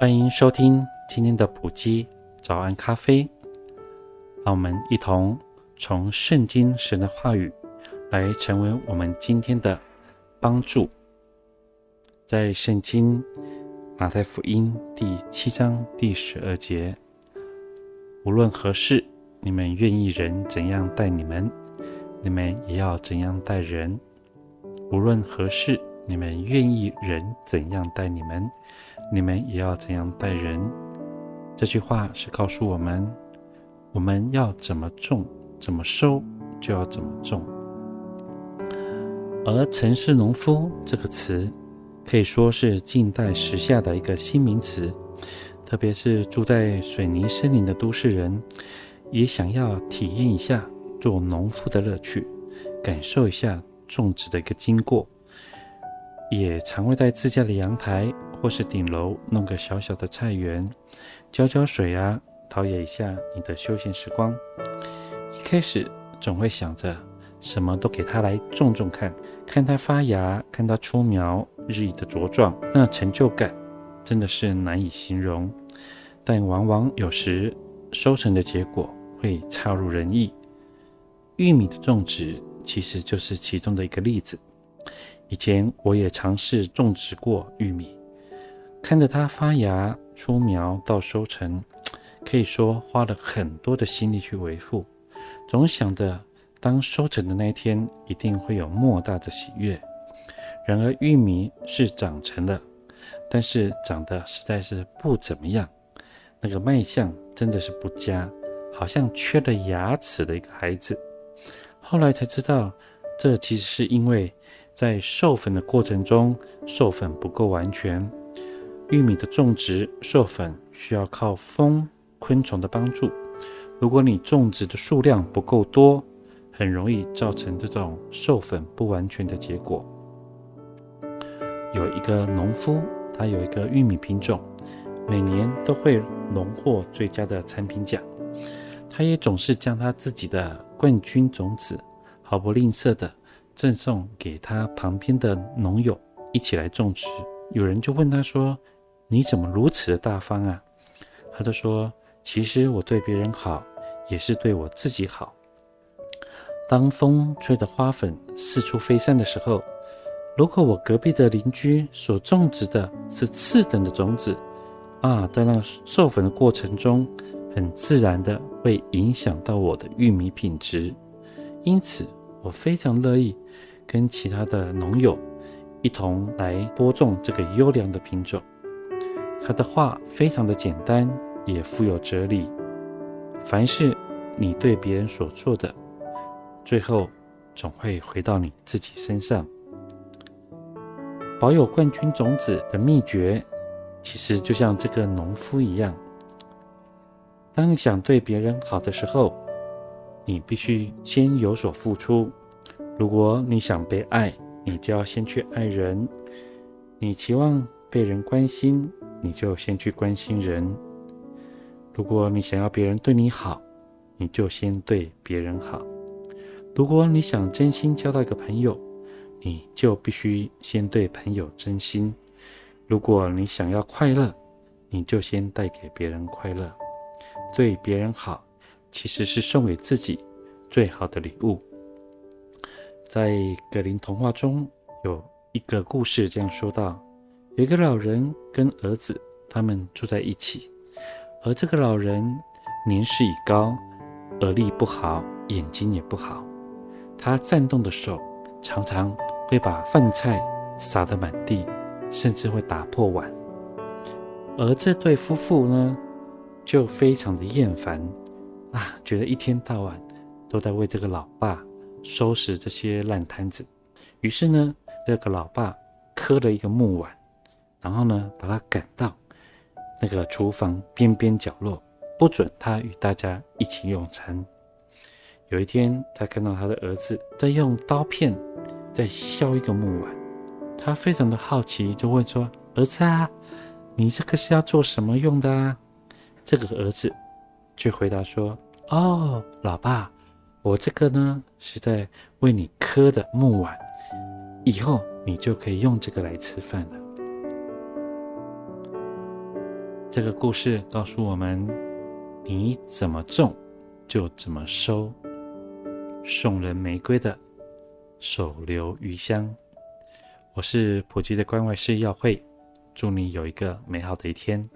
欢迎收听今天的普基早安咖啡，让我们一同从圣经神的话语来成为我们今天的帮助。在圣经马太福音第七章第十二节，无论何事，你们愿意人怎样待你们，你们也要怎样待人。无论何事，你们愿意人怎样待你们，你们也要怎样待人。这句话是告诉我们，我们要怎么种，怎么收，就要怎么种。而“城市农夫”这个词，可以说是近代时下的一个新名词，特别是住在水泥森林的都市人，也想要体验一下做农夫的乐趣，感受一下种植的一个经过。也常会在自家的阳台或是顶楼弄个小小的菜园，浇浇水啊，陶冶一下你的休闲时光。一开始总会想着什么都给它来种种看，看它发芽，看它出苗，日益的茁壮，那成就感真的是难以形容。但往往有时收成的结果会差入人意。玉米的种植其实就是其中的一个例子。以前我也尝试种植过玉米，看着它发芽、出苗到收成，可以说花了很多的心力去维护。总想着当收成的那一天，一定会有莫大的喜悦。然而玉米是长成了，但是长得实在是不怎么样，那个卖相真的是不佳，好像缺了牙齿的一个孩子。后来才知道，这其实是因为。在授粉的过程中，授粉不够完全。玉米的种植授粉需要靠风、昆虫的帮助。如果你种植的数量不够多，很容易造成这种授粉不完全的结果。有一个农夫，他有一个玉米品种，每年都会荣获最佳的产品奖。他也总是将他自己的冠军种子毫不吝啬的。赠送给他旁边的农友一起来种植。有人就问他说：“你怎么如此的大方啊？”他就说：“其实我对别人好，也是对我自己好。当风吹得花粉四处飞散的时候，如果我隔壁的邻居所种植的是次等的种子啊，在那授粉的过程中，很自然的会影响到我的玉米品质，因此我非常乐意。”跟其他的农友一同来播种这个优良的品种。他的话非常的简单，也富有哲理。凡是你对别人所做的，最后总会回到你自己身上。保有冠军种子的秘诀，其实就像这个农夫一样。当你想对别人好的时候，你必须先有所付出。如果你想被爱，你就要先去爱人；你期望被人关心，你就先去关心人。如果你想要别人对你好，你就先对别人好。如果你想真心交到一个朋友，你就必须先对朋友真心。如果你想要快乐，你就先带给别人快乐。对别人好，其实是送给自己最好的礼物。在格林童话中有一个故事，这样说道：有一个老人跟儿子，他们住在一起，而这个老人年事已高，耳力不好，眼睛也不好，他站动的手常常会把饭菜撒得满地，甚至会打破碗。而这对夫妇呢，就非常的厌烦啊，觉得一天到晚都在为这个老爸。收拾这些烂摊子，于是呢，这个老爸磕了一个木碗，然后呢，把他赶到那个厨房边边角落，不准他与大家一起用餐。有一天，他看到他的儿子在用刀片在削一个木碗，他非常的好奇，就问说：“儿子啊，你这个是要做什么用的啊？”这个儿子却回答说：“哦，老爸，我这个呢是在为你刻的木碗，以后你就可以用这个来吃饭了。”这个故事告诉我们：你怎么种，就怎么收。送人玫瑰的，手留余香。我是普吉的关外师耀慧，祝你有一个美好的一天。